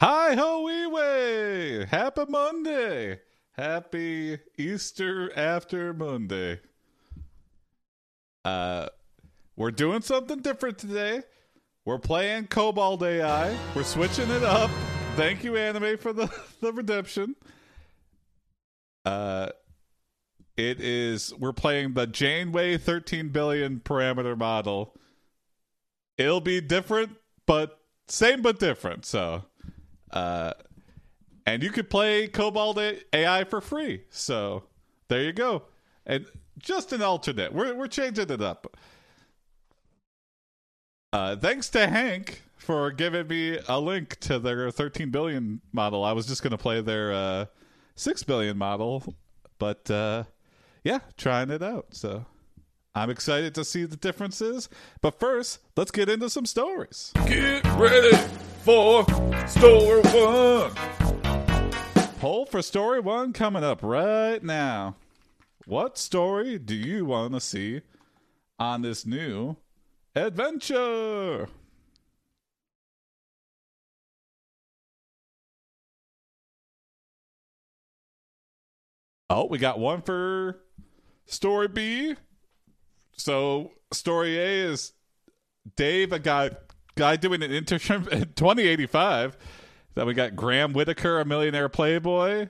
Hi ho way! Happy Monday! Happy Easter after Monday. Uh we're doing something different today. We're playing KoboldAI. We're switching it up. Thank you, Anime, for the, the redemption. Uh it is we're playing the Janeway 13 billion parameter model. It'll be different, but same but different. So uh, and you could play Cobalt AI for free. So there you go. And just an alternate. We're we're changing it up. Uh, thanks to Hank for giving me a link to their 13 billion model. I was just going to play their uh, 6 billion model, but uh, yeah, trying it out. So I'm excited to see the differences. But first, let's get into some stories. Get ready for story one. Poll for story one coming up right now. What story do you want to see on this new adventure? Oh, we got one for story B. So story A is Dave, a guy guy doing an internship in 2085. Then we got Graham Whitaker, a millionaire playboy,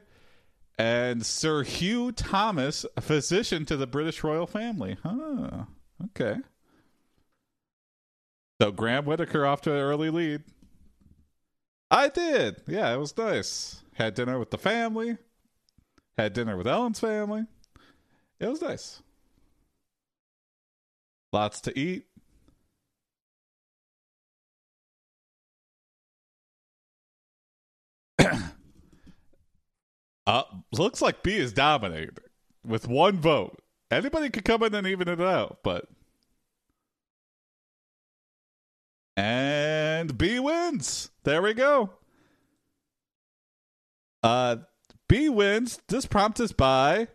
and Sir Hugh Thomas, a physician to the British royal family. Huh. Okay. So Graham Whitaker off to an early lead. I did. Yeah, it was nice. Had dinner with the family. Had dinner with Ellen's family. It was nice. Lots to eat. Uh, looks like B is dominating with one vote. Anybody could come in and even it out, but. And B wins. There we go. Uh, B wins. This prompt is by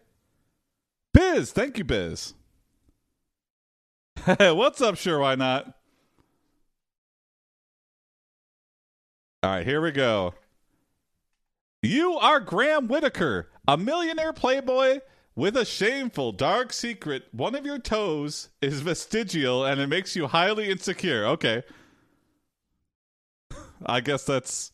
Biz. Thank you, Biz. Hey, what's up? Sure, why not? All right, here we go. You are Graham Whitaker, a millionaire playboy with a shameful dark secret. One of your toes is vestigial and it makes you highly insecure. Okay. I guess that's.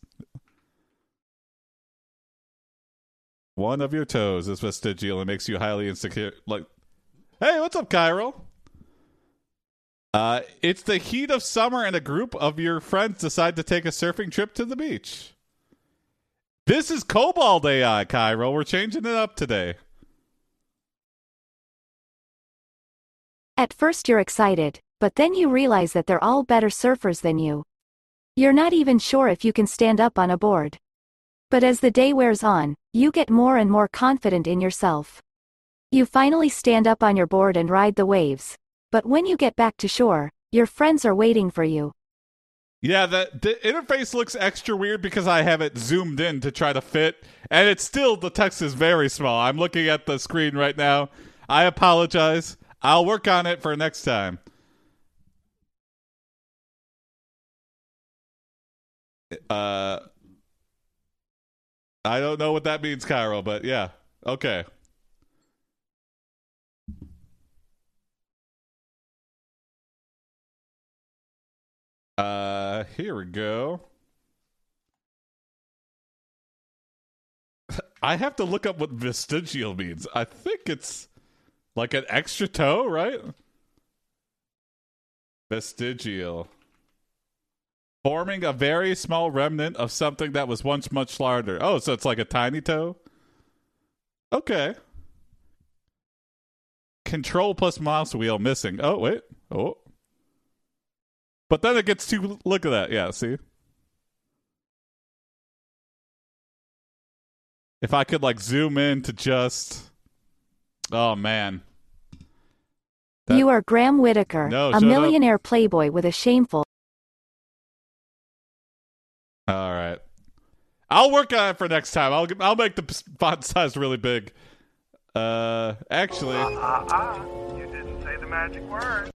One of your toes is vestigial and makes you highly insecure. Like, hey, what's up, Cairo? Uh, it's the heat of summer, and a group of your friends decide to take a surfing trip to the beach. This is KoboldAI, Cairo. We're changing it up today. At first you're excited, but then you realize that they're all better surfers than you. You're not even sure if you can stand up on a board. But as the day wears on, you get more and more confident in yourself. You finally stand up on your board and ride the waves. But when you get back to shore, your friends are waiting for you. Yeah, the the interface looks extra weird because I have it zoomed in to try to fit, and it's still the text is very small. I'm looking at the screen right now. I apologize. I'll work on it for next time. Uh, I don't know what that means, Cairo, but yeah, okay. Uh, here we go. I have to look up what vestigial means. I think it's like an extra toe, right? Vestigial. Forming a very small remnant of something that was once much larger. Oh, so it's like a tiny toe? Okay. Control plus mouse wheel missing. Oh, wait. Oh. But then it gets too. Look at that. Yeah, see? If I could, like, zoom in to just. Oh, man. That- You are Graham Whitaker, No, a shut up. millionaire playboy with a shameful. All right. I'll work on it for next time. I'll I'll make the font size really big. Uh, actually, Ah, ah, you didn't say the magic word.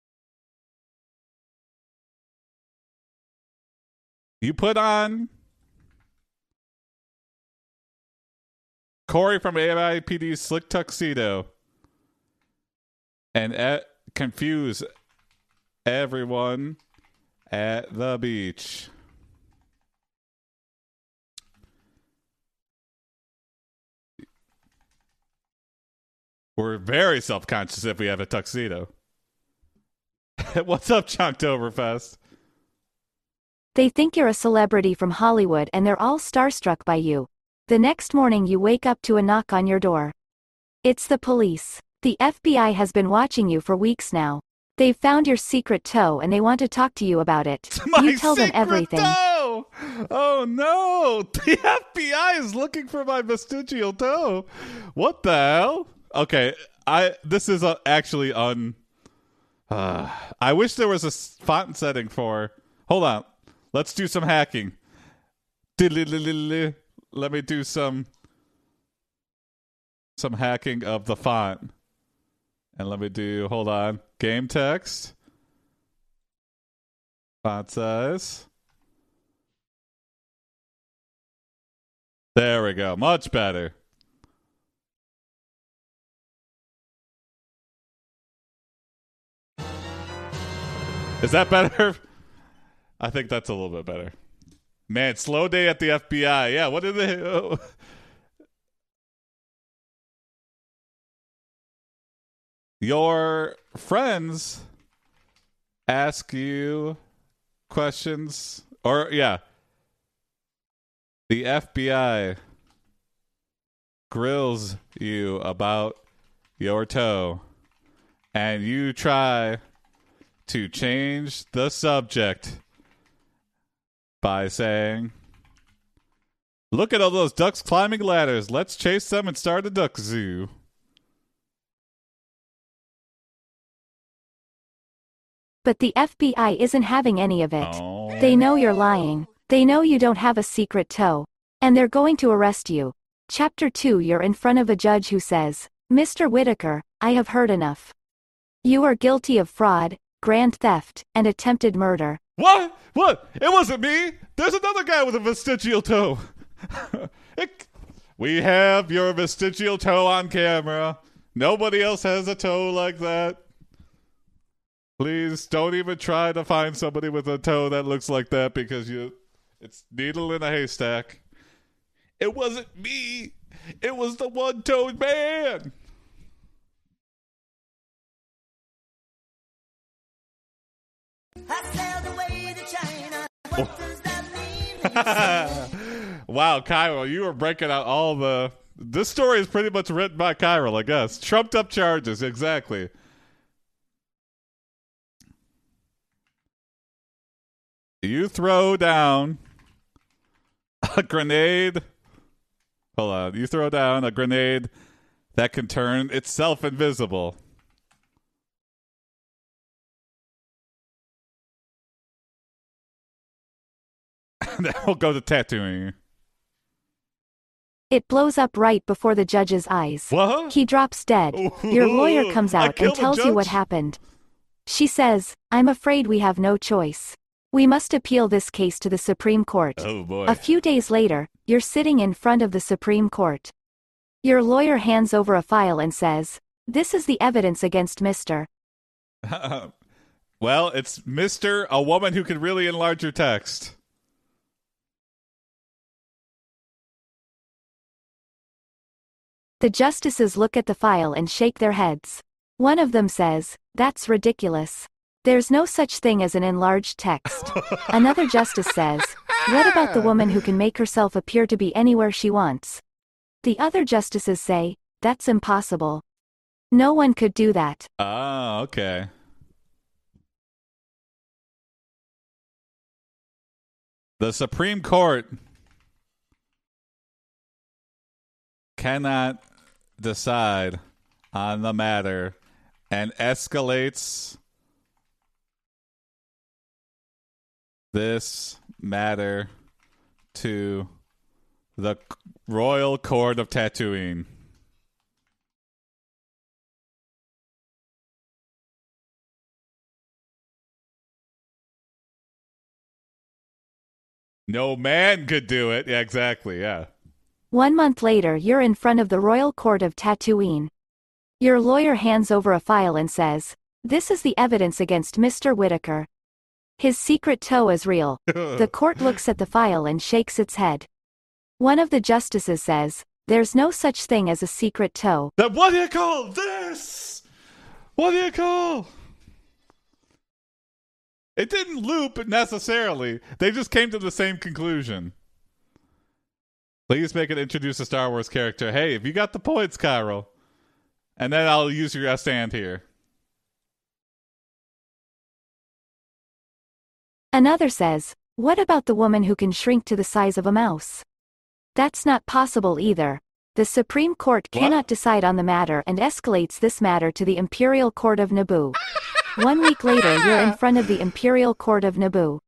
You put on Corey from AIPD's slick tuxedo and confuse everyone at the beach. We're very self conscious if we have a tuxedo. What's up, Chunktoberfest? They think you're a celebrity from Hollywood and they're all starstruck by you. The next morning you wake up to a knock on your door. It's the police. The FBI has been watching you for weeks now. They've found your secret toe and they want to talk to you about it. My you tell them everything. toe! Oh no! The FBI is looking for my vestigial toe. What the hell? Okay, I this is uh, actually un. Uh, I wish there was a font setting for. Hold on, let's do some hacking. Let me do some some hacking of the font, and let me do. Hold on, game text. Font size. There we go. Much better. Is that better? I think that's a little bit better. Man, slow day at the FBI. Yeah, what did they? Oh. Your friends ask you questions, or yeah, the FBI grills you about your toe, and you try to change the subject by saying, Look at all those ducks climbing ladders. Let's chase them and start a duck zoo. But the FBI isn't having any of it. Oh. They know you're lying. They know you don't have a secret toe. And they're going to arrest you. Chapter 2 You're in front of a judge who says, Mr. Whitaker, I have heard enough. You are guilty of fraud, grand theft, and attempted murder. What? What? It wasn't me. There's another guy with a vestigial toe. It- we have your vestigial toe on camera. Nobody else has a toe like that. Please don't even try to find somebody with a toe that looks like that because you it's needle in a haystack. It wasn't me. It was the one-toed man. Oh. wow, Cairo, you were breaking out all the. This story is pretty much written by Cairo, I guess. Trumped up charges, exactly. You throw down a grenade. Hold on. You throw down a grenade that can turn itself invisible. We'll go to Tatooine. It blows up right before the judge's eyes. What? He drops dead. Your lawyer comes out and tells you what happened. She says, I'm afraid we have no choice. We must appeal this case to the Supreme Court. Oh boy. A few days later, you're sitting in front of the Supreme Court. Your lawyer hands over a file and says, This is the evidence against Mr. well, it's Mr. A woman who can really enlarge your text. The justices look at the file and shake their heads. One of them says, That's ridiculous. There's no such thing as an enlarged text. Another justice says, What about the woman who can make herself appear to be anywhere she wants? The other justices say, That's impossible. No one could do that. Ah, okay. The Supreme Court cannot decide on the matter and escalates this matter to the Royal Court of Tatooine. No man could do it. Yeah, exactly. Yeah. One month later, you're in front of the Royal Court of Tatooine. Your lawyer hands over a file and says, This is the evidence against Mr. Whitaker. His secret toe is real. The court looks at the file and shakes its head. One of the justices says, There's no such thing as a secret toe. Then what do you call this? What do you call? It didn't loop necessarily. They just came to the same conclusion. Please make it introduce a Star Wars character. Hey, if you got the points, Cairo. And then I'll use your stand here. Another says, What about the woman who can shrink to the size of a mouse? That's not possible either. The Supreme Court What? cannot decide on the matter and escalates this matter to the Imperial Court of Naboo. One week later, you're in front of the Imperial Court of Naboo.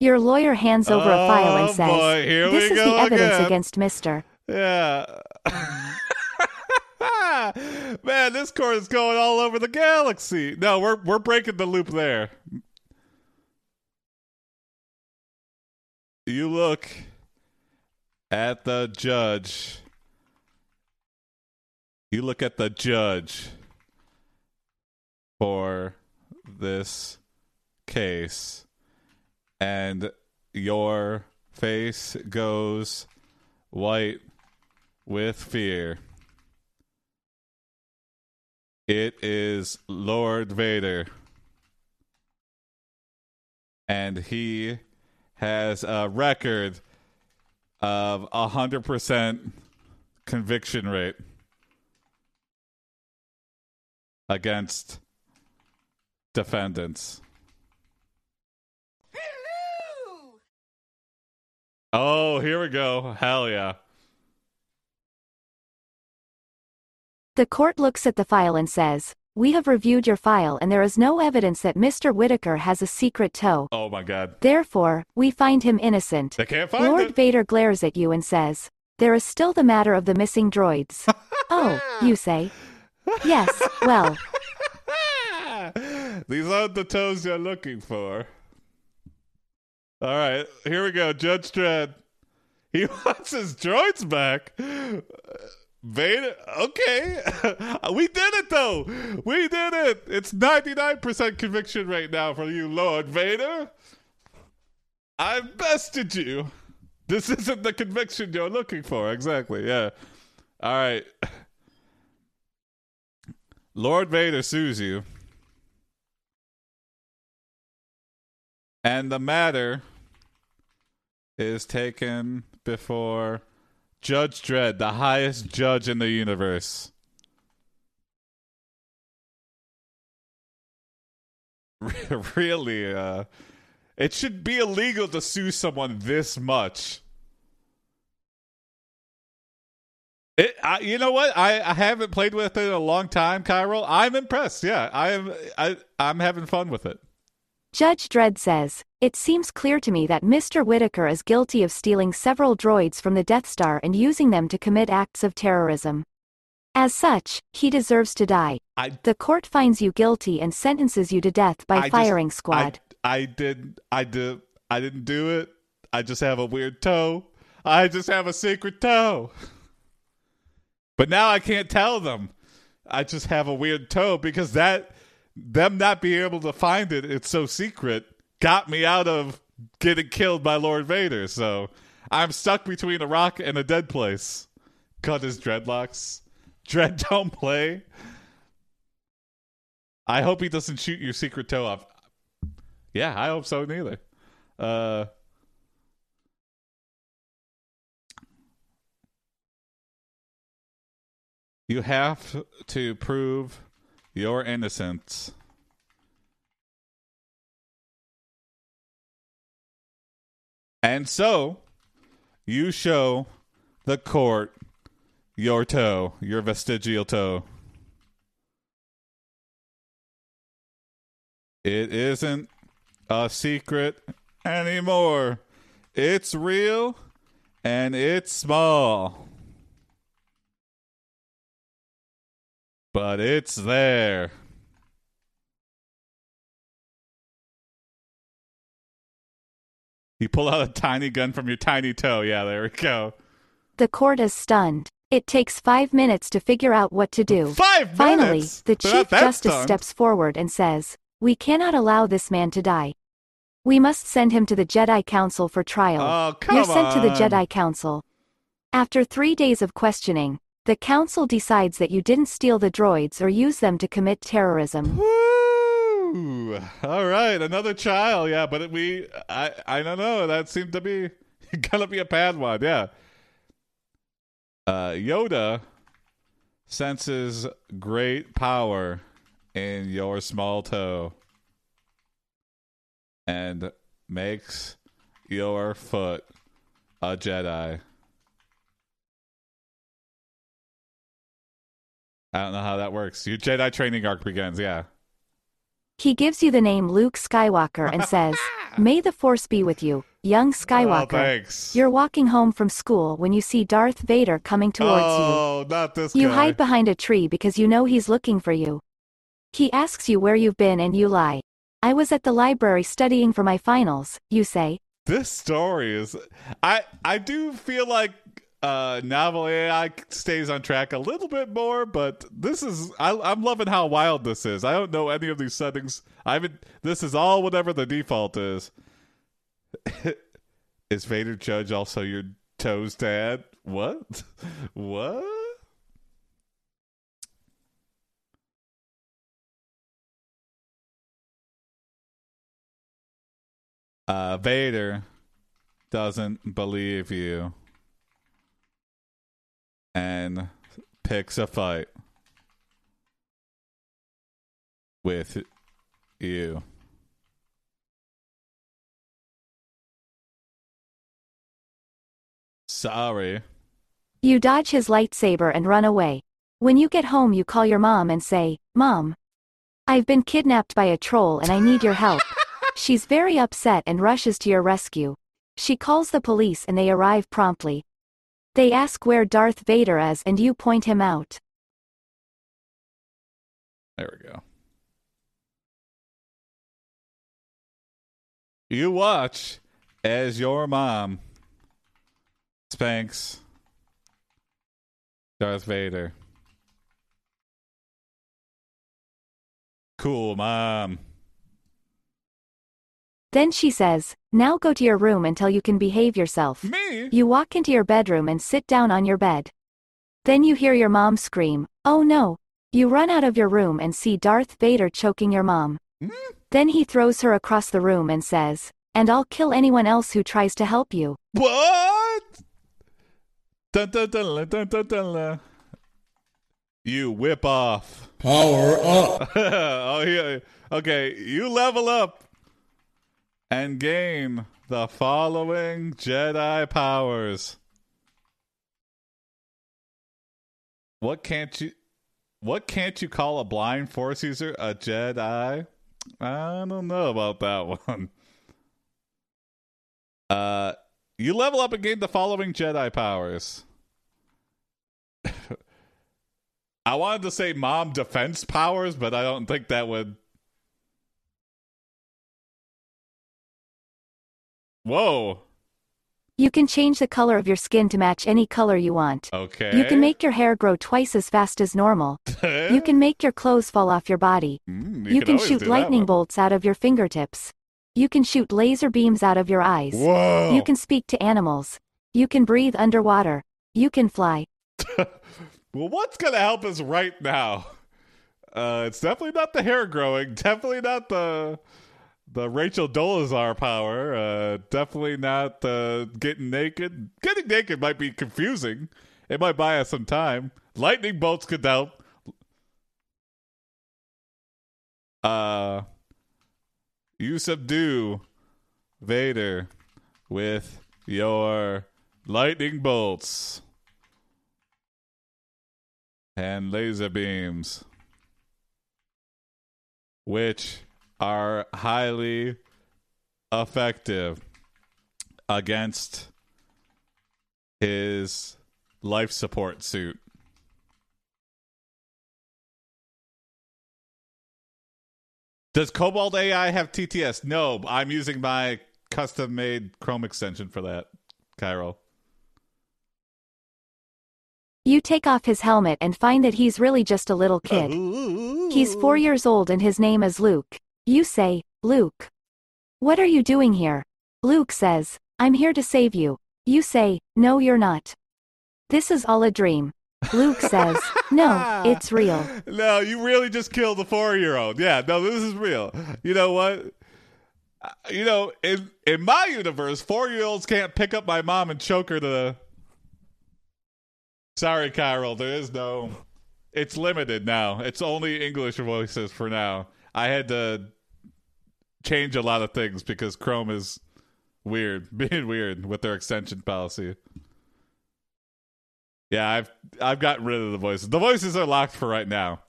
Your lawyer hands over a file Oh, and says, boy, here This we is go the evidence again." against Mr. Yeah. Man, this court is going all over the galaxy. No, we're we're breaking the loop there. You look at the judge. You look at the judge for this case and your face goes white with fear. It is Lord Vader. And he has a record of a 100% conviction rate against defendants. Oh, here we go. Hell yeah. The court looks at the file and says, We have reviewed your file and there is no evidence that Mr. Whitaker has a secret toe. Oh my god. Therefore, we find him innocent. They can't find Lord it. Vader glares at you and says, There is still the matter of the missing droids. oh, you say? Yes, well, These aren't the toes you're looking for. All right, here we go. Judge Dredd. He wants his droids back. Vader. Okay. we did it, though. We did it. It's 99% conviction right now for you, Lord Vader. I bested you. This isn't the conviction you're looking for. Exactly. Yeah. All right. Lord Vader sues you. And the matter is taken before Judge Dredd, the highest judge in the universe. really, uh, it should be illegal to sue someone this much. It, I, you know what? I, I haven't played with it in a long time, Cairo. I'm impressed. Yeah, I am. I, I'm having fun with it. Judge Dredd says, It seems clear to me that Mr. Whitaker is guilty of stealing several droids from the Death Star and using them to commit acts of terrorism. As such, he deserves to die. I The court finds you guilty and sentences you to death by I just- firing squad. I, I did. I did. I didn't do it. I just have a weird toe. I just have a secret toe. But now I can't tell them. I just have a weird toe because that them not being able to find it, it's so secret, got me out of getting killed by Lord Vader. So I'm stuck between a rock and a dead place. Cut his dreadlocks. Dread don't play. I hope he doesn't shoot your secret toe off. Yeah, I hope so neither. Uh You have to prove your innocence. And so, you show the court your toe, your vestigial toe. It isn't a secret anymore. It's real and it's small. But it's there. You pull out a tiny gun from your tiny toe. Yeah, there we go. The court is stunned. It takes five minutes to figure out what to do. Five Finally, minutes. the They're Chief Justice stunned. steps forward and says, We cannot allow this man to die. We must send him to the Jedi Council for trial. Oh, You're sent to the. Jedi Council. After three days of questioning, the Council decides that you didn't steal the droids or use them to commit terrorism. Woo! All right, another child. Yeah, but we, I, I don't know. That seemed to be gonna be a bad one. Yeah. Uh, Yoda senses great power in your small toe and makes your foot a Jedi. I don't know how that works. Your Jedi training arc begins. Yeah. He gives you the name Luke Skywalker and says, May the Force be with you, young Oh, Skywalker. thanks. You're walking home from school when you see Darth Vader coming towards you. oh, not this you. You guy. hide behind a tree because you know he's looking for you. He asks you where you've been and you lie. I was at the library studying for my finals, you say. this story is I I do feel like uh NovelAI stays on track a little bit more, but this is I I'm loving how wild this is. I don't know any of these settings. I haven't this is all whatever the default is. is Vader Judge also your toes dad? What? What? uh, Vader doesn't believe you and picks a fight with you. Sorry. You dodge his lightsaber and run away. When you get home, you call your mom and say, Mom, I've been kidnapped by a troll and I need your help. She's very upset and rushes to your rescue. She calls the police and they arrive promptly. They ask where Darth Vader is and you point him out. There we go. You watch as your mom spanks Darth Vader. Cool, mom. Then she says, Now go to your room until you can behave yourself. Me? You walk into your bedroom and sit down on your bed. Then you hear your mom scream, Oh no! You run out of your room and see Darth Vader choking your mom. Hmm? Then he throws her across the room and says, And I'll kill anyone else who tries to help you. What? Dun, dun, dun, dun, dun, dun, dun, dun. You whip off. Power up. oh yeah. Okay, you level up and gain the following Jedi powers. What can't you what can't you call a blind force user a Jedi? I don't know about that one. Uh you level up and gain the following Jedi powers. I wanted to say mom defense powers, but I don't think that would. Whoa. You can change the color of your skin to match any color you want. Okay. You can make your hair grow twice as fast as normal. You can make your clothes fall off your body. Mm, You, could can always shoot lightning bolts out of your fingertips. You can shoot laser beams out of your eyes. Whoa. You can speak to animals. You can breathe underwater. You can fly. Well, what's gonna help us right now? Uh, it's definitely not the hair growing. Definitely not the the Rachel Dolezal power. Uh, definitely not the getting naked. Getting naked might be confusing. It might buy us some time. Lightning bolts could help. Uh, you subdue Vader with your lightning bolts and laser beams, which are highly effective against his life support suit. Does KoboldAI have TTS? No, I'm using my custom made Chrome extension for that, Cairo. You take off his helmet and find that he's really just a little kid. He's four years old and his name is Luke. You say, Luke. What are you doing here? Luke says, I'm here to save you. You say, no you're not. This is all a dream. Luke says, no, it's real. No, you really just killed the four year old. Yeah, no, this is real. You know what? Uh, You know, in in my universe, four year olds can't pick up my mom and choke her to. Sorry, Carol. There is no. It's limited now. It's only English voices for now. I had to change a lot of things because Chrome is weird, being weird with their extension policy. Yeah, I've I've gotten rid of the voices. The voices are locked for right now.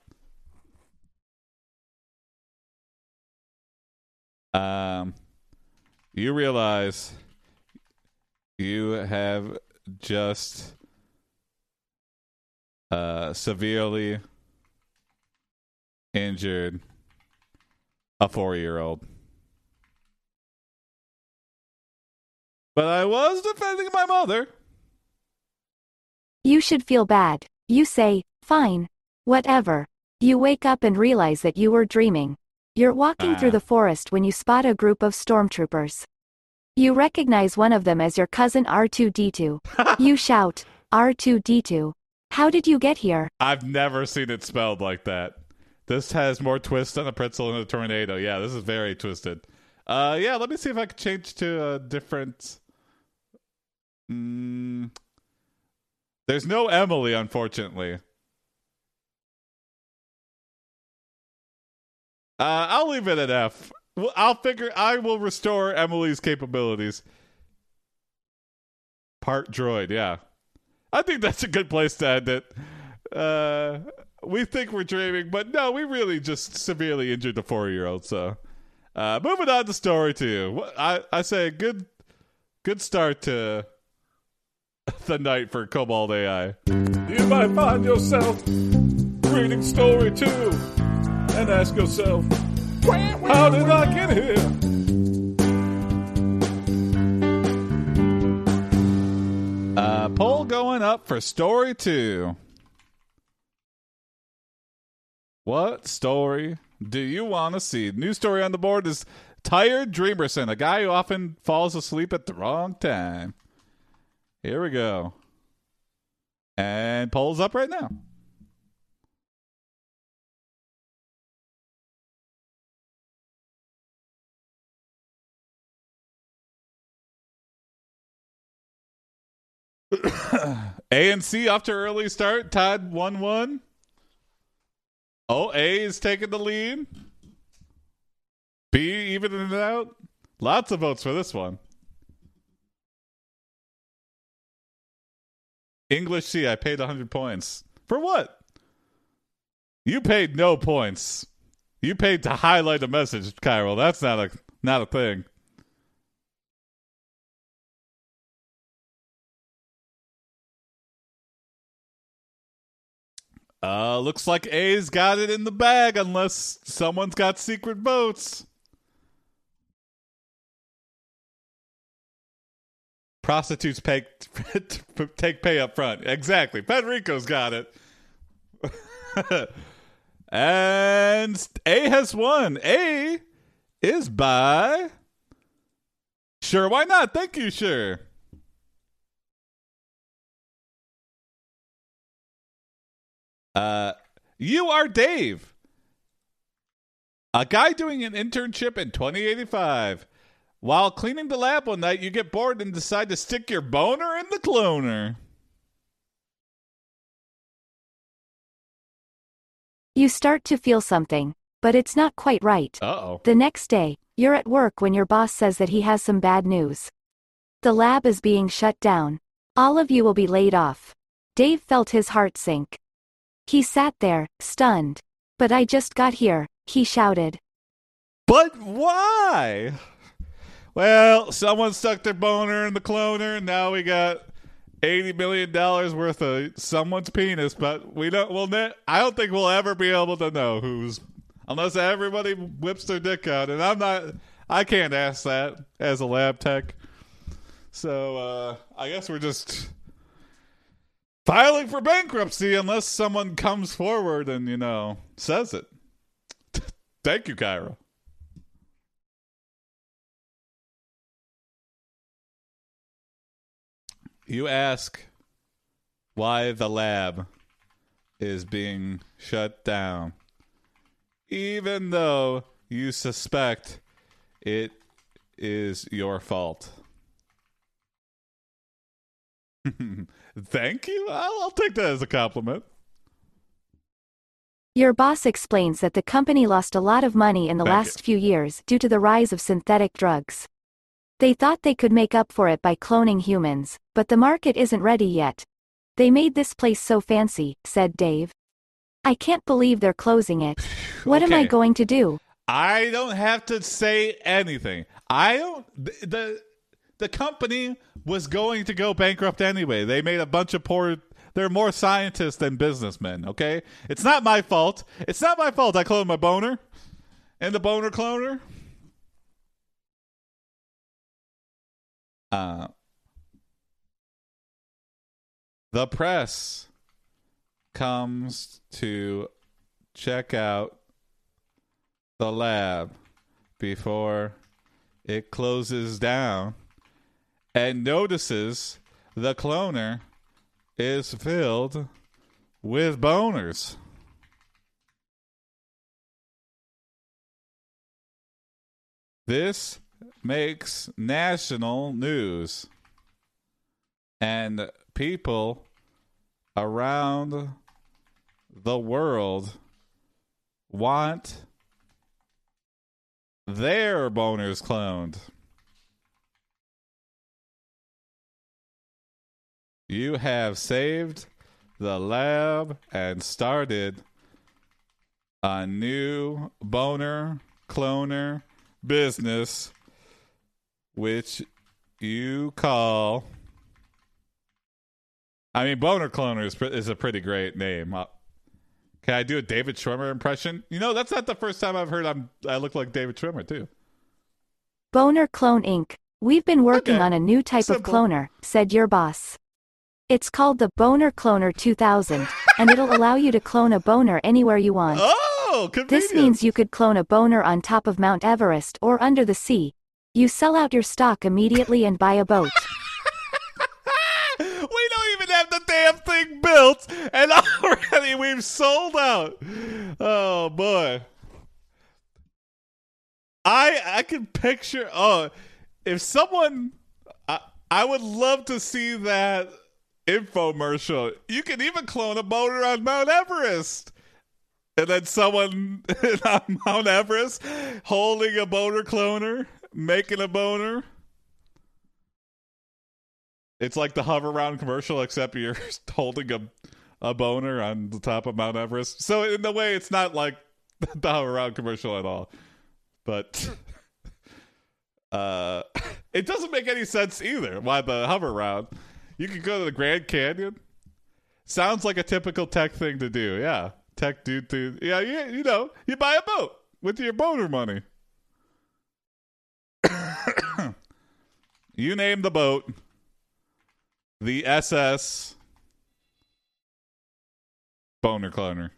Um, you realize you have just uh severely injured a four-year-old. But I was defending my mother. You should feel bad. You say, fine. Whatever. You wake up and realize that you were dreaming. You're walking Ah. through the forest when you spot a group of stormtroopers. You recognize one of them as your cousin R2D2. you shout, R2D2. How did you get here? I've never seen it spelled like that. This has more twists than a pretzel in a tornado. Yeah, this is very twisted. Uh, yeah, let me see if I can change to a different. Mm, there's no Emily, unfortunately. Uh, I'll leave it at F. I'll figure. I will restore Emily's capabilities. Part droid, yeah. I think that's a good place to end it. Uh, we think we're dreaming, but no, we really just severely injured the four-year-old. So, uh, moving on to story two. I I say good, good start to the night for KoboldAI. You might find yourself reading story two and ask yourself, how did I get here? Uh, poll going up for story two. What story do you want to see? New story on the board is Tired Dreamerson, a guy who often falls asleep at the wrong time. Here we go. And poll's up right now. A and C off to early start. Todd 1 1. Oh, A is taking the lead. B evening it out. Lots of votes for this one. English C, I paid 100 points. For what? You paid no points. You paid to highlight a message, Cairo. That's not a not a thing. Uh, looks like A's got it in the bag unless someone's got secret votes. Prostitutes pay, take pay up front. Exactly. Federico's got it. and A has won. A is by. Sure, why not? Thank you, sure. Uh, you are Dave, a guy doing an internship in 2085. While cleaning the lab one night, you get bored and decide to stick your boner in the cloner. You start to feel something, but it's not quite right. Uh oh. The next day, you're at work when your boss says that he has some bad news. The lab is being shut down. All of you will be laid off. Dave felt his heart sink. He sat there, stunned. But I just got here, he shouted. But why? Well, someone stuck their boner in the cloner, and now we got eighty million dollars worth of someone's penis. But we don't. Well, ne- I don't think we'll ever be able to know who's, unless everybody whips their dick out. And I'm not. I can't ask that as a lab tech. So uh, I guess we're just filing for bankruptcy unless someone comes forward and, you know, says it. Thank you, Kyra. You ask why the lab is being shut down, even though you suspect it is your fault. Thank you. I'll, I'll take that as a compliment. Your boss explains that the company lost a lot of money in the Thank last few years due to the rise of synthetic drugs. They thought they could make up for it by cloning humans, but the market isn't ready yet. They made this place so fancy, said Dave. I can't believe they're closing it. What am I going to do? I don't have to say anything. I don't. The, the the company was going to go bankrupt anyway. They made a bunch of poor. They're more scientists than businessmen. Okay, it's not my fault. It's not my fault. I cloned my boner, and the boner cloner. Uh, the press comes to check out the lab before it closes down and notices the cloner is filled with boners. This makes national news, and people around the world want their boners cloned. You have saved the lab and started a new boner cloner business, which you call. I mean, boner cloner is, is a pretty great name. Uh, Can I do a David Schwimmer impression? You know, that's not the first time I've heard I'm I look like David Schwimmer too. Boner Clone Inc. We've been working Okay. on a new type of Simple. cloner, said your boss. It's called the Boner Cloner 2000, and it'll allow you to clone a boner anywhere you want. Oh, convenient. This means you could clone a boner on top of Mount Everest or under the sea. You sell out your stock immediately and buy a boat. we don't even have the damn thing built, and already we've sold out. Oh boy. I I can picture. Oh, if someone, I I would love to see that infomercial. You can even clone a boner on Mount Everest. And then someone on Mount Everest holding a boner cloner, making a boner. It's like the Hoveround commercial, except you're holding a a boner on the top of Mount Everest. So in a way, it's not like the Hoveround commercial at all. But uh, it doesn't make any sense either. Why the Hoveround? You could go to the Grand Canyon. Sounds like a typical tech thing to do. Yeah, tech dude. To, yeah, yeah. You know, you buy a boat with your boner money. you name the boat the SS Boner Cloner.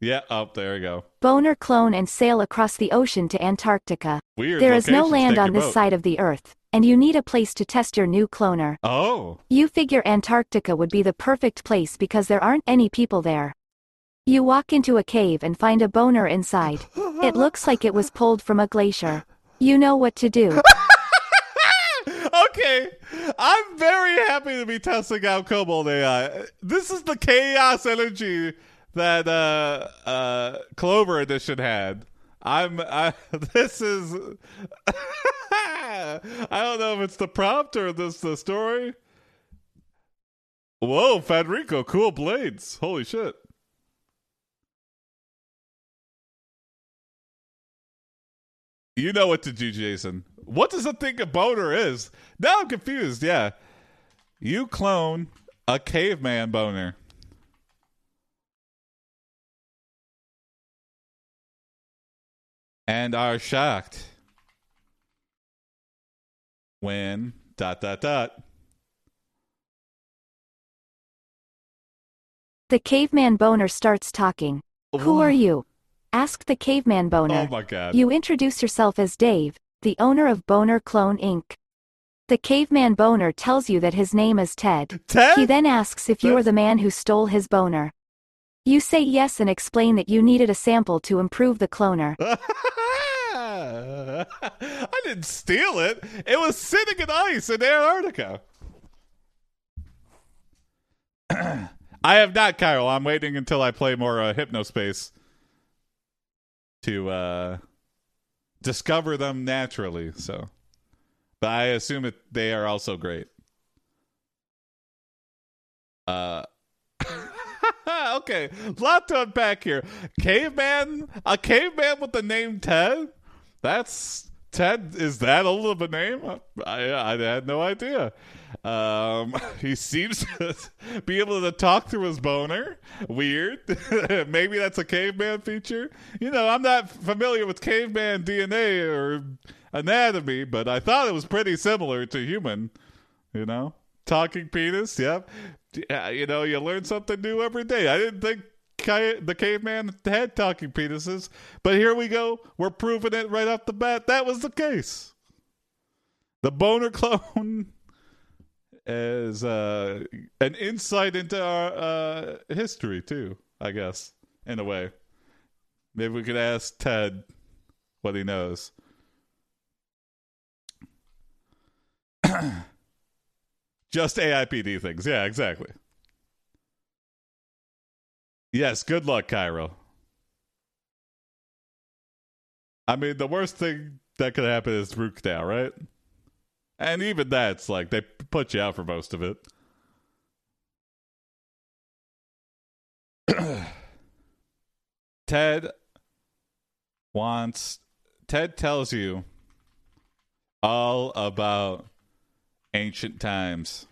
Yeah, up there we go. Boner clone and sail across the ocean to Antarctica. Weird. There is no land on this boat. side of the Earth, and you need a place to test your new cloner. Oh, You figure Antarctica would be the perfect place because there aren't any people there. You walk into a cave and find a boner inside. It looks like it was pulled from a glacier. You know what to do. okay. I'm very happy to be testing out KoboldAI. This is the chaos energy that uh, uh, Clover Edition had. I'm. I, this is. I don't know if it's the prompt or this the story. Whoa, Federico, cool blades. Holy shit. You know what to do, Jason. What does a thing a boner is? Now I'm confused. Yeah. You clone a caveman boner. And are shocked when dot dot dot The caveman boner starts talking. Who are you? asked the caveman boner. Oh my god. You introduce yourself as Dave, the owner of Boner Clone Inc. The caveman boner tells you that his name is Ted. Ted? He then asks if you are the man who stole his boner. You say yes and explain that you needed a sample to improve the cloner. I didn't steal it. It was sitting in ice in Antarctica. I have not, Kyle. I'm waiting until I play more uh, Hypnospace to uh, discover them naturally. So, but I assume it, they are also great. Uh, okay, lot to unpack here. Caveman, a caveman with the name Ted. That's Ted. Is that old of a name? I I had no idea. Um, he seems to be able to talk through his boner. Weird. Maybe that's a caveman feature. You know, I'm not familiar with caveman DNA or anatomy, but I thought it was pretty similar to human. You know, talking penis. Yep. Yeah, you know, you learn something new every day. I didn't think the caveman had talking penises, but here we go. We're proving it right off the bat. That was the case. The boner clone is uh, an insight into our uh, history too. I guess in a way. Maybe we could ask Ted what he knows. Just AIPD things. Yeah, exactly. Yes, good luck, Cairo. I mean, the worst thing that could happen is Rookdown, right? And even that's like they put you out for most of it. Ted wants Ted tells you all about ancient times.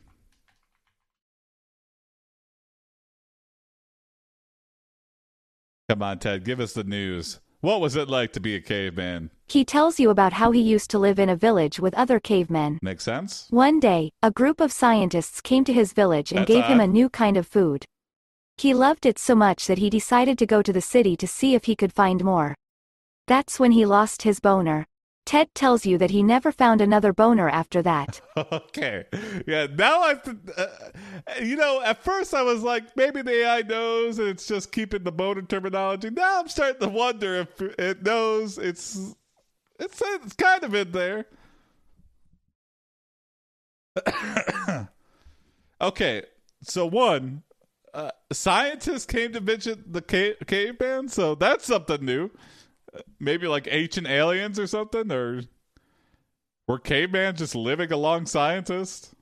Come on, Ted, give us the news. What was it like to be a caveman? He tells you about how he used to live in a village with other cavemen. Make sense? One day, a group of scientists came to his village and That's gave him a new kind of food. He loved it so much that he decided to go to the city to see if he could find more. That's when he lost his boner. Ted tells you that he never found another boner after that. Okay. Yeah, now I, uh, you know, at first I was like, maybe the AI knows and it's just keeping the boner terminology. Now I'm starting to wonder if it knows it's, it's, it's kind of in there. okay. So one, uh, scientists came to visit the cave, caveman, so that's something new. Maybe like ancient aliens or something, or were caveman just living along scientists?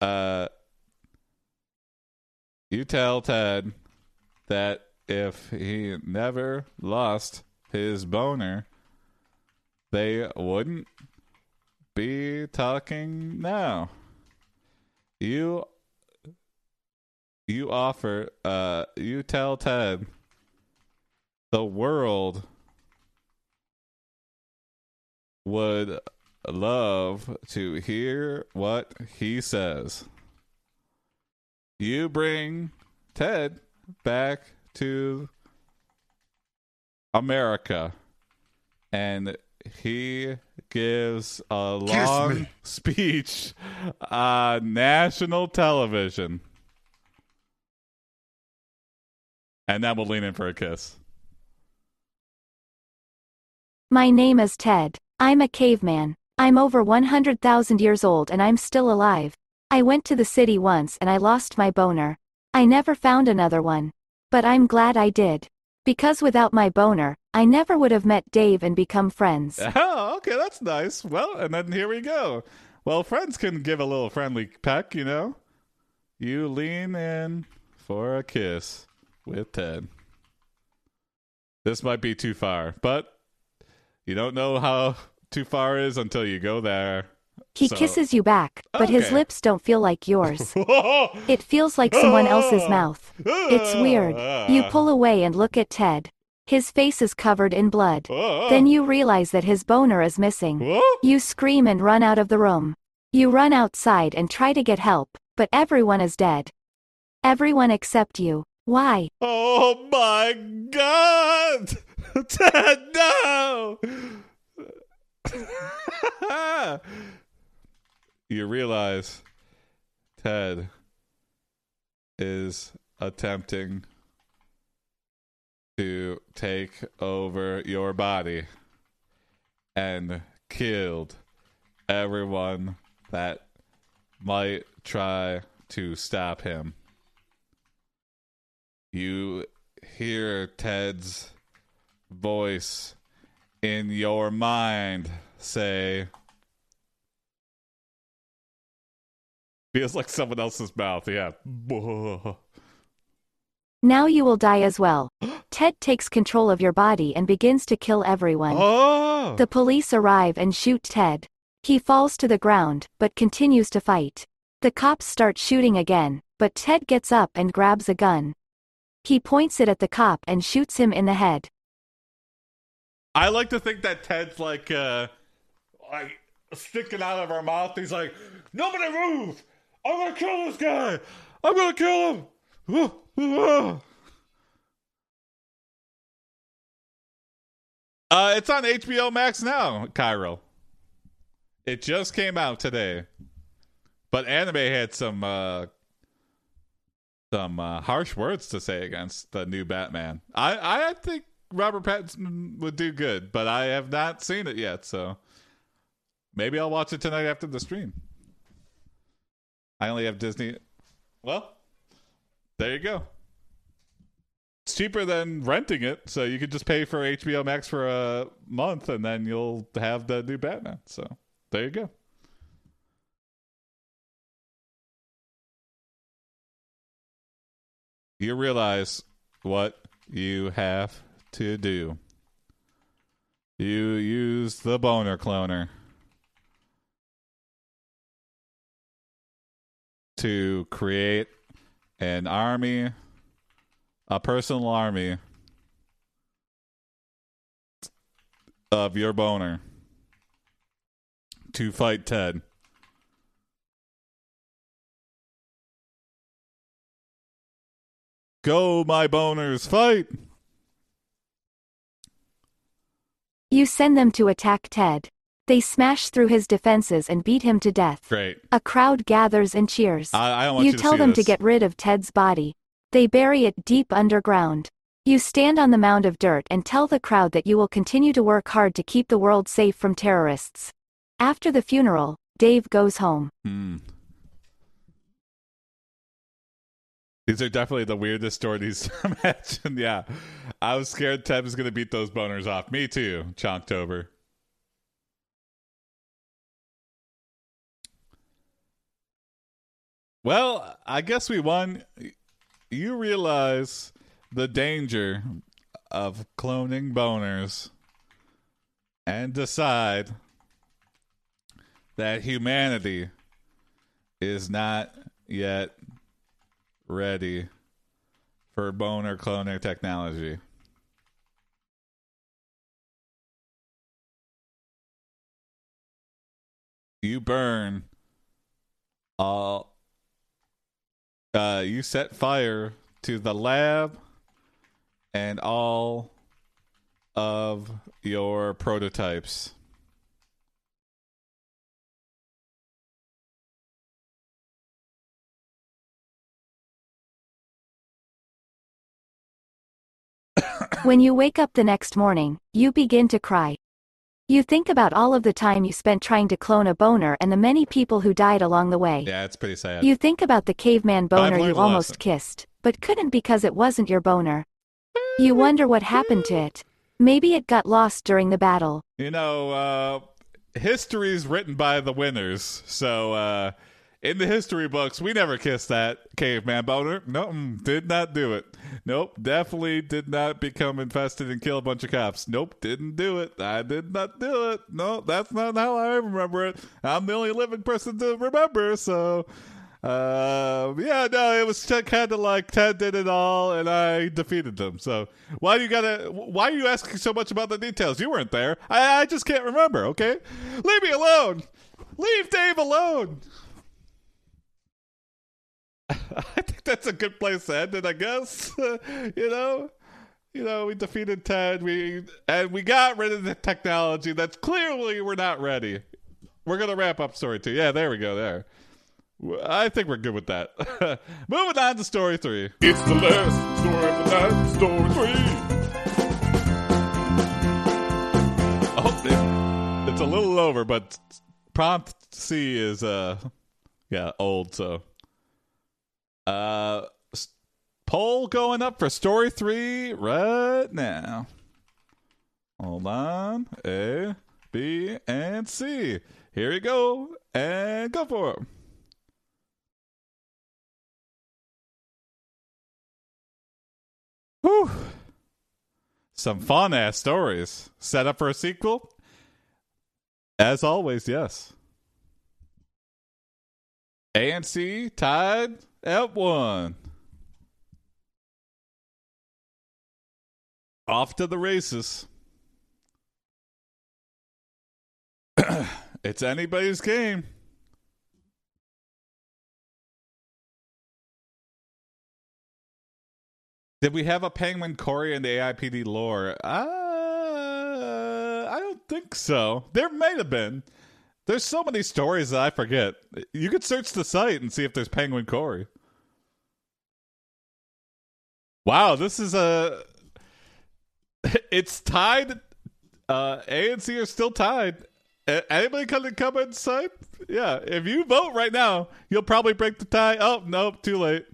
Uh, you tell Ted that if he never lost his boner, they wouldn't be talking now. You you offer uh you tell Ted the world would love to hear what he says. You bring Ted back to America and he gives a long speech on national television. And then we'll lean in for a kiss. My name is Ted. I'm a caveman. I'm over 100,000 years old and I'm still alive. I went to the city once and I lost my boner. I never found another one. But I'm glad I did. Because without my boner, I never would have met Dave and become friends. Oh, okay, that's nice. Well, and then here we go. Well, friends can give a little friendly peck, you know. You lean in for a kiss with Ted. This might be too far, but you don't know how too far is until you go there. He So- kisses you back, but his lips don't feel like yours. It feels like someone else's ah! mouth. It's weird. You ah! pull away and look at Ted. His face is covered in blood. Oh. Then you realize that his boner is missing. You scream and run out of the room. You run outside and try to get help, but everyone is dead. Everyone except you. Why? Oh my god! Ted, no! you realize Ted is attempting to take over your body and killed everyone that might try to stop him. You hear Ted's voice in your mind say, Feels like someone else's mouth, yeah. Now you will die as well. Ted takes control of your body and begins to kill everyone. Oh! The police arrive and shoot Ted. He falls to the ground, but continues to fight. The cops start shooting again, but Ted gets up and grabs a gun. He points it at the cop and shoots him in the head. I like to think that Ted's like, uh, like sticking out of our mouth. He's like, "Nobody move! I'm gonna kill this guy! I'm gonna kill him!" Uh, it's on HBO Max now, Cairo. It just came out today, but anime had some uh, some uh, harsh words to say against the new Batman. I I think Robert Pattinson would do good, but I have not seen it yet, so maybe I'll watch it tonight after the stream. I only have Disney. Well, there you go. It's cheaper than renting it, so you could just pay for HBO Max for a month, and then you'll have the new Batman. So there you go. You realize what you have to do. You use the boner cloner to create an army, a personal army of your boner to fight Ted. Go, my boners, fight! You send them to attack Ted. They smash through his defenses and beat him to death. Great. A crowd gathers and cheers. I, I don't want you you, tell to see them this. to get rid of Ted's body. They bury it deep underground. You stand on the mound of dirt and tell the crowd that you will continue to work hard to keep the world safe from terrorists. After the funeral, Dave goes home. Hmm. These are definitely the weirdest stories to imagine. Yeah. I was scared Ted was going to beat those boners off. Me too, Chonktober. Well, I guess we won. You realize the danger of cloning boners and decide that humanity is not yet ready for boner cloner technology. You burn all uh you set fire to the lab and all of your prototypes. When you wake up the next morning, you begin to cry. You think about all of the time you spent trying to clone a boner and the many people who died along the way. Yeah, it's pretty sad. You think about the caveman boner you almost lesson. kissed, but couldn't because it wasn't your boner. You wonder what happened to it. Maybe it got lost during the battle. You know, uh, history's written by the winners. So, uh, in the history books, we never kissed that caveman boner. No, mm, did not do it. Nope, definitely did not become infested and kill a bunch of cops. Nope, didn't do it. I did not do it. No, that's not how I remember it. I'm the only living person to remember, so. Uh, yeah, no, it was kind of like Ted did it all, and I defeated them. So why you gotta? Why are you asking so much about the details? You weren't there. I, I just can't remember. Okay, leave me alone. Leave Dave alone. I think that's a good place to end it. I guess you know, you know, we defeated Ted. We and we got rid of the technology. That's clearly we're not ready. We're gonna wrap up story two. Yeah, there we go. There. I think we're good with that. Moving on to story three. It's the last story of the night, story three. Oh, it- it's a little over, but prompt C is uh, yeah, old. So, uh, poll going up for story three right now. Hold on, A, B, and C. Here you go, and go for it. Whew. Some fun ass stories. Set up for a sequel? As always, yes. A and C tied at one. Off to the races. it's anybody's game. Did we have a Penguin Corey in the AIPD lore? Uh, I don't think so. There might have been. There's so many stories that I forget. You could search the site and see if there's Penguin Corey. Wow, this is a. It's tied. Uh, A and C are still tied. Anybody come to come inside? Yeah, if you vote right now, you'll probably break the tie. Oh nope, too late.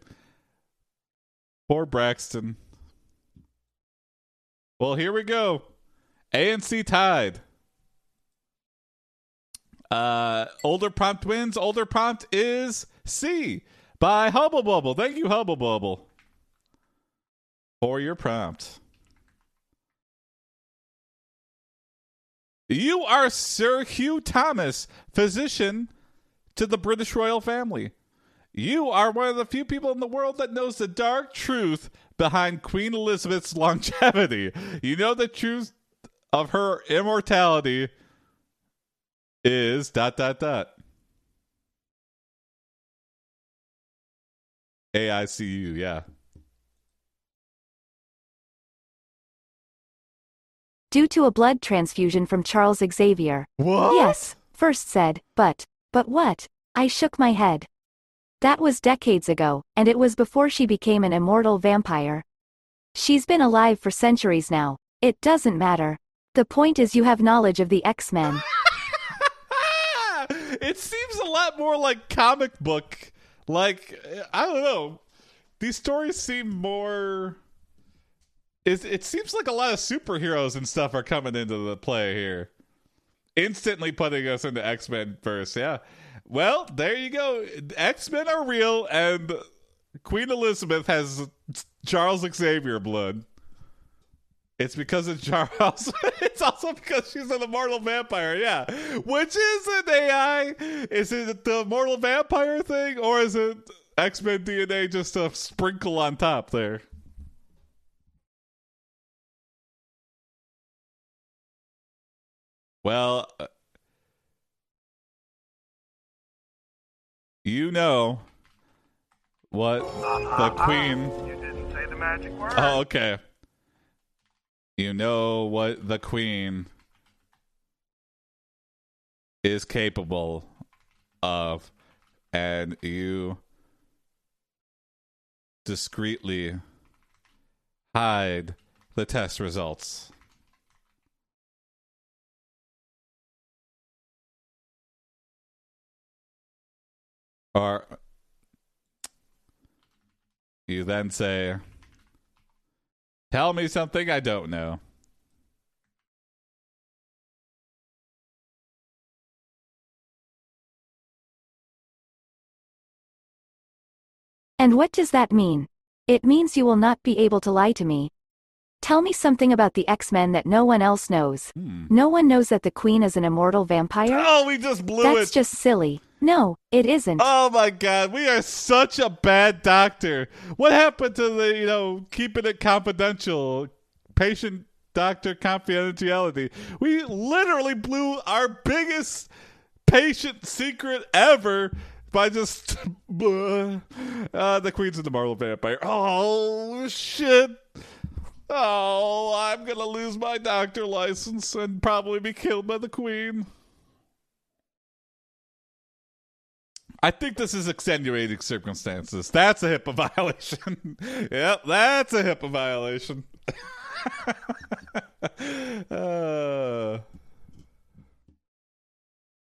Poor Braxton. Well, here we go. A and C tied. Uh, older prompt wins. Older prompt is C by Hubble Bubble. Thank you, Hubble Bubble, for your prompt. You are Sir Hugh Thomas, physician to the British royal family. You are one of the few people in the world that knows the dark truth behind Queen Elizabeth's longevity. You know the truth of her immortality is dot dot dot. AICU, yeah. Due to a blood transfusion from Charles Xavier. What? Yes, first said, but, but what? I shook my head. That was decades ago, and it was before she became an immortal vampire. She's been alive for centuries now. It doesn't matter. The point is you have knowledge of the X-Men. It seems a lot more like comic book. Like I don't know. These stories seem more. It, it seems like a lot of superheroes and stuff are coming into the play here. Instantly putting us into X Men first, yeah. Well, there you go. X Men are real, and Queen Elizabeth has Charles Xavier blood. It's because of Charles. it's also because she's an immortal vampire, yeah. Which is an AI? Is it the immortal vampire thing, or is it X Men DNA just a sprinkle on top there? Well, uh, you know what the queen. You didn't say the magic word. Oh, okay. You know what the queen is capable of, and you discreetly hide the test results. Or you then say, Tell me something I don't know. And what does that mean? It means you will not be able to lie to me. Tell me something about the X-Men that no one else knows. Hmm. No one knows that the Queen is an immortal vampire? Oh, we just blew That's it. just silly. No, it isn't. Oh my god, we are such a bad doctor. What happened to the, you know, keeping it confidential, patient doctor confidentiality? We literally blew our biggest patient secret ever by just uh, the Queen's of the Marble Vampire. Oh shit. Oh, I'm gonna lose my doctor license and probably be killed by the Queen. I think this is extenuating circumstances. That's a HIPAA violation. yep, that's a HIPAA violation. uh,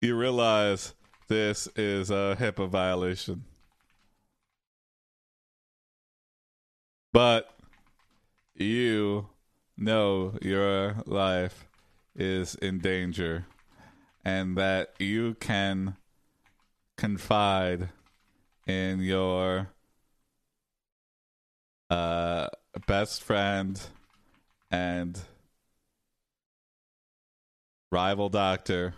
you realize this is a HIPAA violation. But you know your life is in danger and that you can confide in your uh, best friend and rival doctor,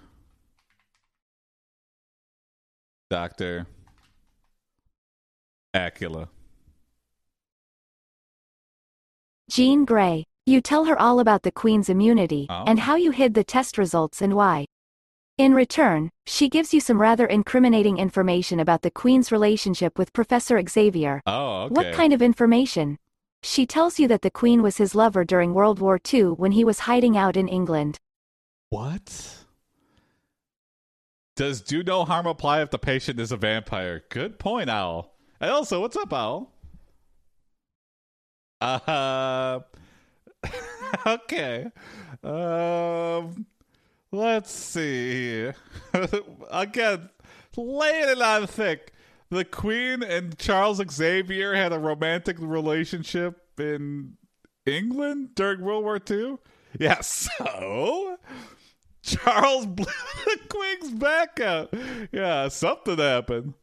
Dr. Acula. Jean Grey, you tell her all about the Queen's immunity, Oh. and how you hid the test results and why. In return, she gives you some rather incriminating information about the Queen's relationship with Professor Xavier. Oh, okay. What kind of information? She tells you that the Queen was his lover during World War II when he was hiding out in England. What? Does do no harm apply if the patient is a vampire? Good point, Owl. And also, what's up, Owl? Uh, okay. Um, let's see. Again, laying it on thick. The Queen and Charles Xavier had a romantic relationship in England during World War II. Yeah, so Charles blew the Queen's back out. Yeah, something happened.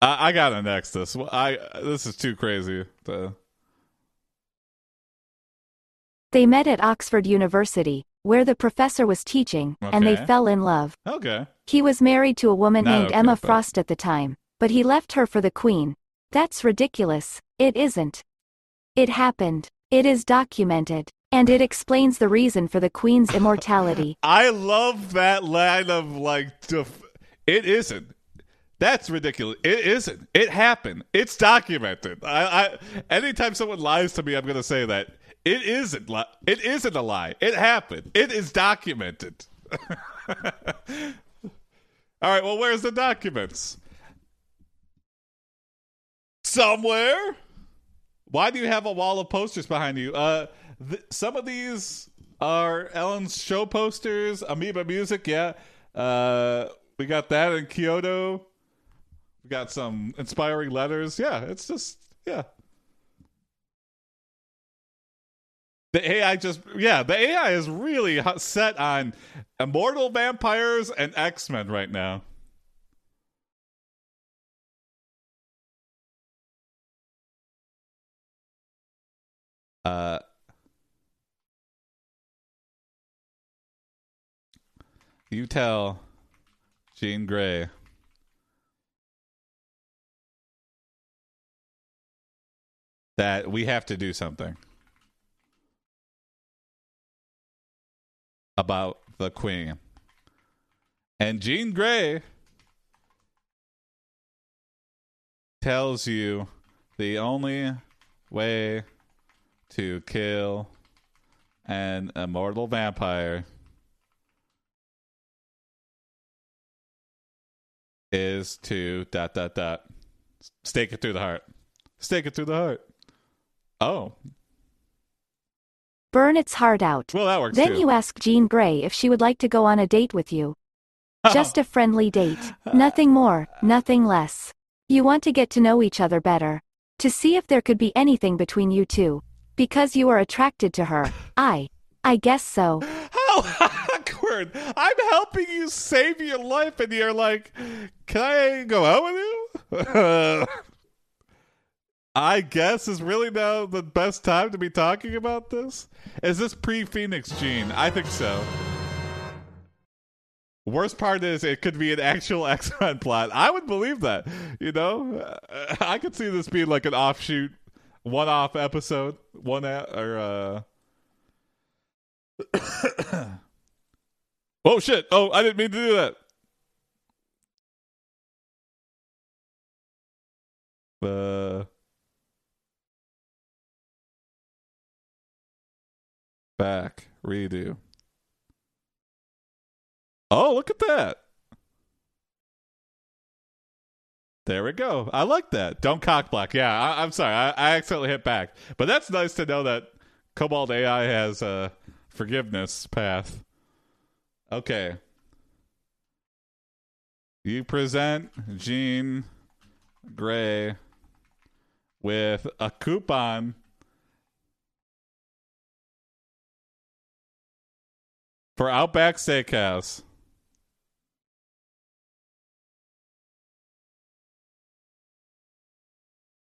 I, I gotta next this. I this is too crazy. to- They met at Oxford University, where the professor was teaching, and they fell in love. okay. He was married to a woman Not named okay, Emma but- Frost at the time, but he left her for the Queen. That's ridiculous. It isn't. It happened. It is documented. And it explains the reason for the Queen's immortality. I love that line of like, def- it isn't. That's ridiculous. It isn't. It happened. It's documented. I, I anytime someone lies to me, I'm gonna say that it isn't. Li- it isn't a lie. It happened. It is documented. All right. Well, where's the documents? Somewhere. Why do you have a wall of posters behind you? Uh, th- some of these are Ellen's show posters. Amoeba Music, yeah. Uh, we got that in Kyoto. We got some inspiring letters. Yeah, it's just yeah. The AI just yeah, the AI is really set on immortal vampires and X Men right now. Uh, you tell Jean Grey that we have to do something about the Queen. And Jean Grey tells you the only way to kill an immortal vampire is to dot dot dot stake it through the heart. Stake it through the heart. Oh, Burn its heart out. well that works Then too. you ask Jean Grey if she would like to go on a date with you. Just a friendly date. Nothing more, nothing less. You want to get to know each other better. To see if there could be anything between you two. Because you are attracted to her. I. I guess so. How awkward! I'm helping you save your life, and you're like, "Can I go out with you?" I guess is really now the best time to be talking about this. Is this pre-Phoenix Jean? I think so. Worst part is it could be an actual X Men plot. I would believe that. You know, Uh, I could see this being like an offshoot, one-off episode, one a- or uh Oh shit! Oh, I didn't mean to do that. Uh, back redo. Oh, look at that! There we go. I like that. Don't cock block. Yeah, I, I'm sorry. I, I accidentally hit back, but that's nice to know that KoboldAI has a forgiveness path. Okay. You present Jean Grey with a coupon for Outback Steakhouse.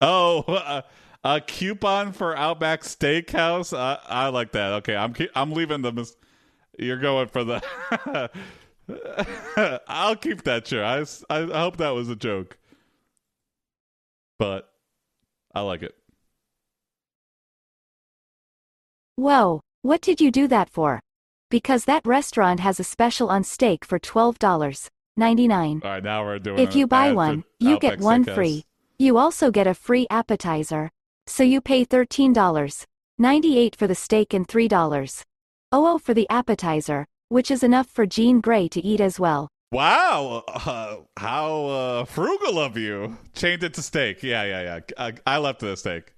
Oh, a, a coupon for Outback Steakhouse. I, I like that. Okay, I'm I'm leaving the. Mis- you're going for the. I'll keep that sure. I hope that was a joke, but I like it. Whoa, what did you do that for? Because that restaurant has a special on steak for $12.99. All right, now we're doing. If you buy one, you get one Steakhouse. free. You also get a free appetizer. So you pay $13.98 for the steak and $3.00 oh, for the appetizer, which is enough for Jean Grey to eat as well. Wow, uh, how uh, frugal of you! Change it to steak. Yeah, yeah, yeah. I, I left the steak.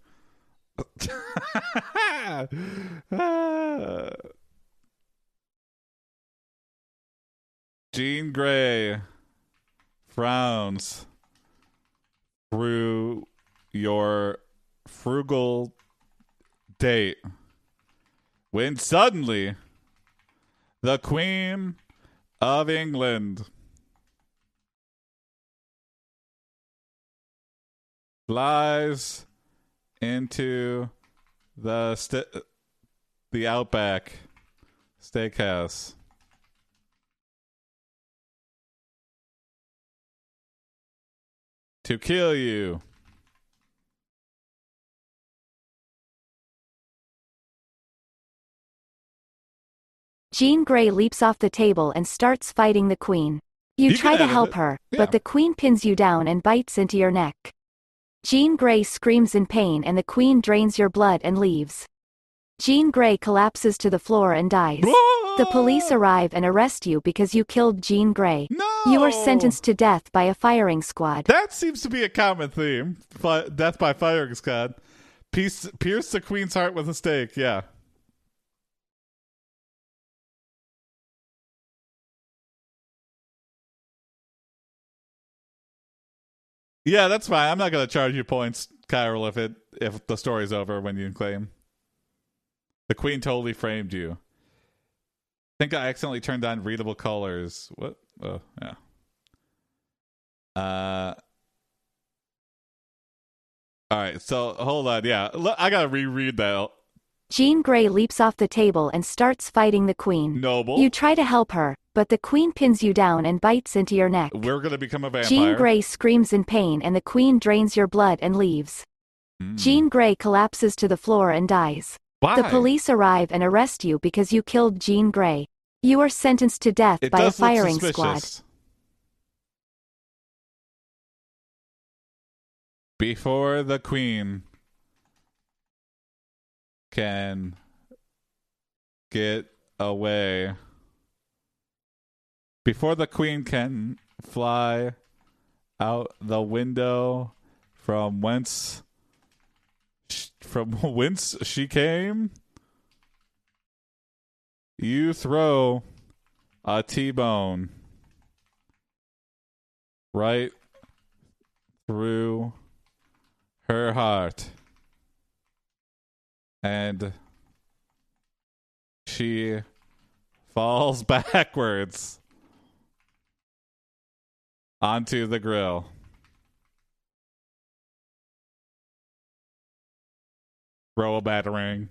Jean Grey frowns through your frugal date when suddenly the Queen of England flies into the st- the Outback Steakhouse. To kill you. Jean Grey leaps off the table and starts fighting the queen. You, You try to help it. her, Yeah. but the queen pins you down and bites into your neck. Jean Grey screams in pain and the queen drains your blood and leaves. Jean Grey collapses to the floor and dies. The police arrive and arrest you because you killed Jean Grey. No! You are sentenced to death by a firing squad. That seems to be a common theme. Fi- death by firing squad. Piece, pierce the queen's heart with a stake. Yeah. Yeah, that's fine. I'm not going to charge you points, Kyril, if it if the story's over when you claim. The queen totally framed you. I think I accidentally turned on readable colors. What? Oh, yeah. Uh. All right, so hold on. Yeah, I gotta reread that. Jean Grey leaps off the table and starts fighting the queen. Noble, You try to help her, but the queen pins you down and bites into your neck. we're gonna become a vampire. Jean Grey screams in pain and the queen drains your blood and leaves. Mm. Jean Grey collapses to the floor and dies. Why? The police arrive and arrest you because you killed Jean Grey. You are sentenced to death It by a firing squad. Before the queen can get away, before the queen can fly out the window from whence from whence she came, you throw a T-bone right through her heart. And she falls backwards onto the grill. Throw a batarang.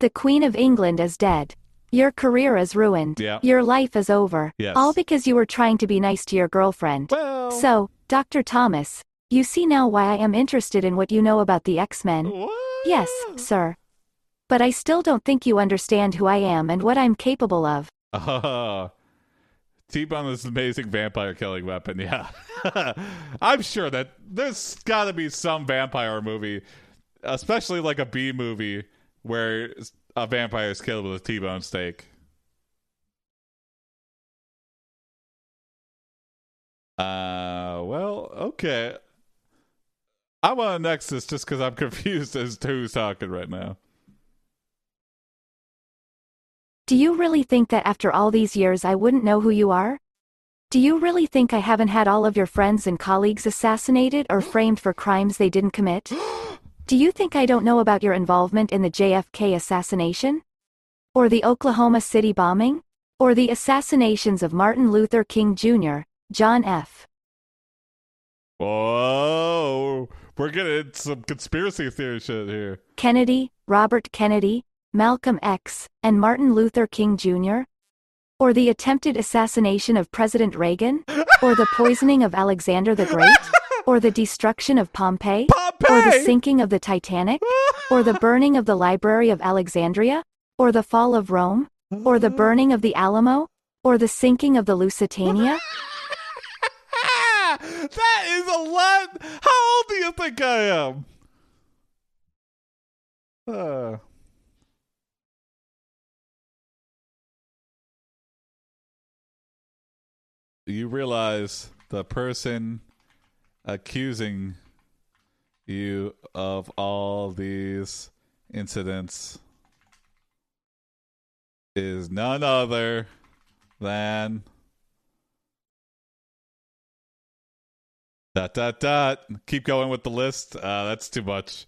The Queen of England is dead. Your career is ruined. Yeah. Your life is over. Yes. All because you were trying to be nice to your girlfriend. Well, So, Dr. Thomas, you see now why I am interested in what you know about the X-Men. Yes, sir. But I still don't think you understand who I am and what I'm capable of. Uh, T-Bone is an amazing vampire killing weapon. Yeah, I'm sure that there's got to be some vampire movie, especially like a B movie, where a vampire is killed with a T-bone steak. Uh, well, okay. I want to next this just because I'm confused as to who's talking right now. Do you really think that after all these years I wouldn't know who you are? Do you really think I haven't had all of your friends and colleagues assassinated or framed for crimes they didn't commit? Do you think I don't know about your involvement in the JFK assassination? Or the Oklahoma City bombing? Or the assassinations of Martin Luther King Jr., John F. Whoa, we're getting some conspiracy theory shit here. Kennedy, Robert Kennedy, Malcolm X, and Martin Luther King Jr.? Or the attempted assassination of President Reagan? Or the poisoning of Alexander the Great? Or the destruction of Pompeii? Pompeii! Or the sinking of the Titanic? Or the burning of the Library of Alexandria? Or the fall of Rome? Or the burning of the Alamo? Or the sinking of the Lusitania? That is a lot. How old do you think I am? Uh. You realize the person accusing you of all these incidents is none other than Dot dot dot. Keep going with the list. Uh, that's too much.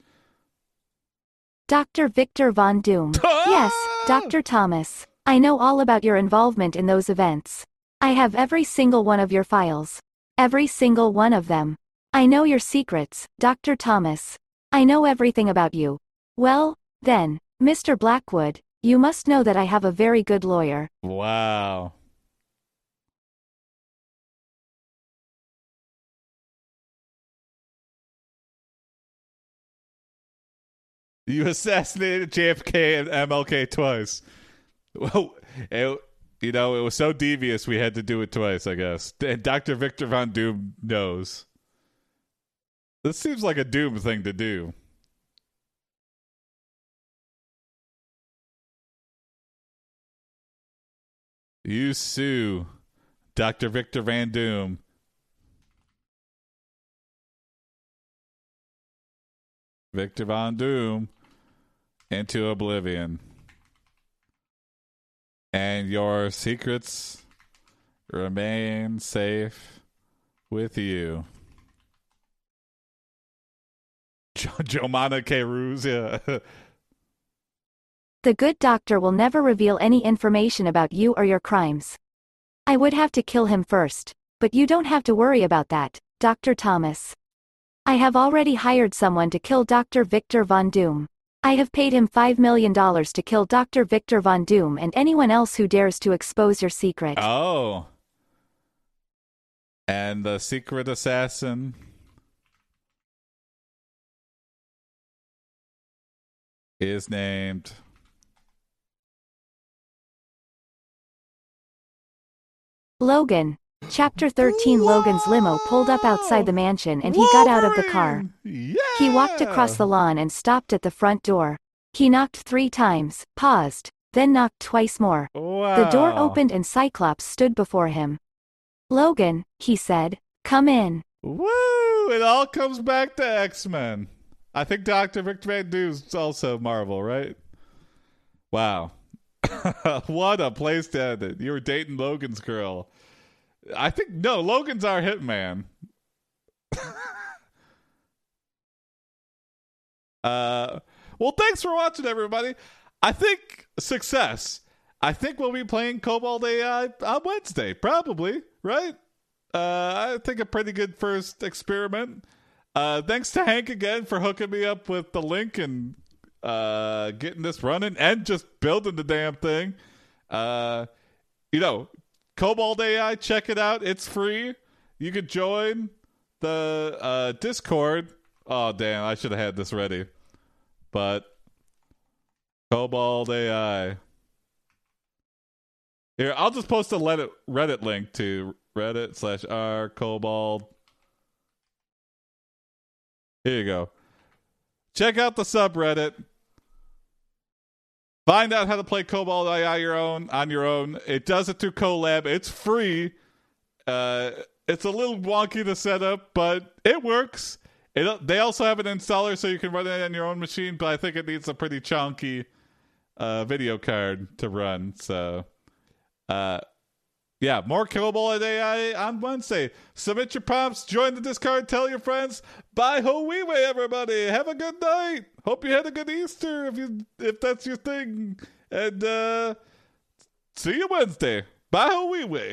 Dr. Victor Von Doom. Yes, Dr. Thomas. I know all about your involvement in those events. I have every single one of your files. Every single one of them. I know your secrets, Dr. Thomas. I know everything about you. Well, then, Mr. Blackwood, you must know that I have a very good lawyer. Wow. You assassinated JFK and MLK twice. Well, it, you know, it was so devious we had to do it twice, I guess. And Dr. Victor Von Doom knows. This seems like a Doom thing to do. You sue Dr. Victor Van Doom. Victor Van Doom into oblivion. And your secrets remain safe with you. Jomana. Yeah. The good doctor will never reveal any information about you or your crimes. I would have to kill him first, but you don't have to worry about that, Dr. Thomas. I have already hired someone to kill Dr. Victor Von Doom. I have paid him $5 million to kill Dr. Victor Von Doom and anyone else who dares to expose your secret. Oh. And the secret assassin is named Logan. Chapter 13 Logan's limo pulled up outside the mansion and he got out of the car. Yeah. He walked across the lawn and stopped at the front door. He knocked three times, paused, then knocked twice more. Wow. The door opened and Cyclops stood before him. Logan, he said, come in. Woo! It all comes back to X Men. I think Doctor Victor Von Doom's also Marvel, right? Wow. what a place to end it. You were dating Logan's girl. I think no, Logan's our hitman. uh well thanks for watching everybody. I think success. I think we'll be playing KoboldAI on Wednesday, probably, right? Uh I think a pretty good first experiment. Uh thanks to Hank again for hooking me up with the link and uh getting this running and just building the damn thing. Uh you know, KoboldAI, check it out. It's free. You could join the uh, Discord. Oh damn, I should have had this ready. But KoboldAI. Here, I'll just post a Reddit Reddit link to Reddit slash r Kobold. Here you go. Check out the subreddit. Find out how to play KoboldAI your own on your own. It does it through Colab. It's free. Uh, it's a little wonky to set up, but it works. It, they also have an installer so you can run it on your own machine, but I think it needs a pretty chunky uh, video card to run. So, uh, yeah, more KoboldAI on Wednesday. Submit your prompts, join the Discord, tell your friends. Bye ho wee way, everybody. Have a good night. Hope you had a good Easter if you if that's your thing. And uh see you Wednesday. Bye ho wee way.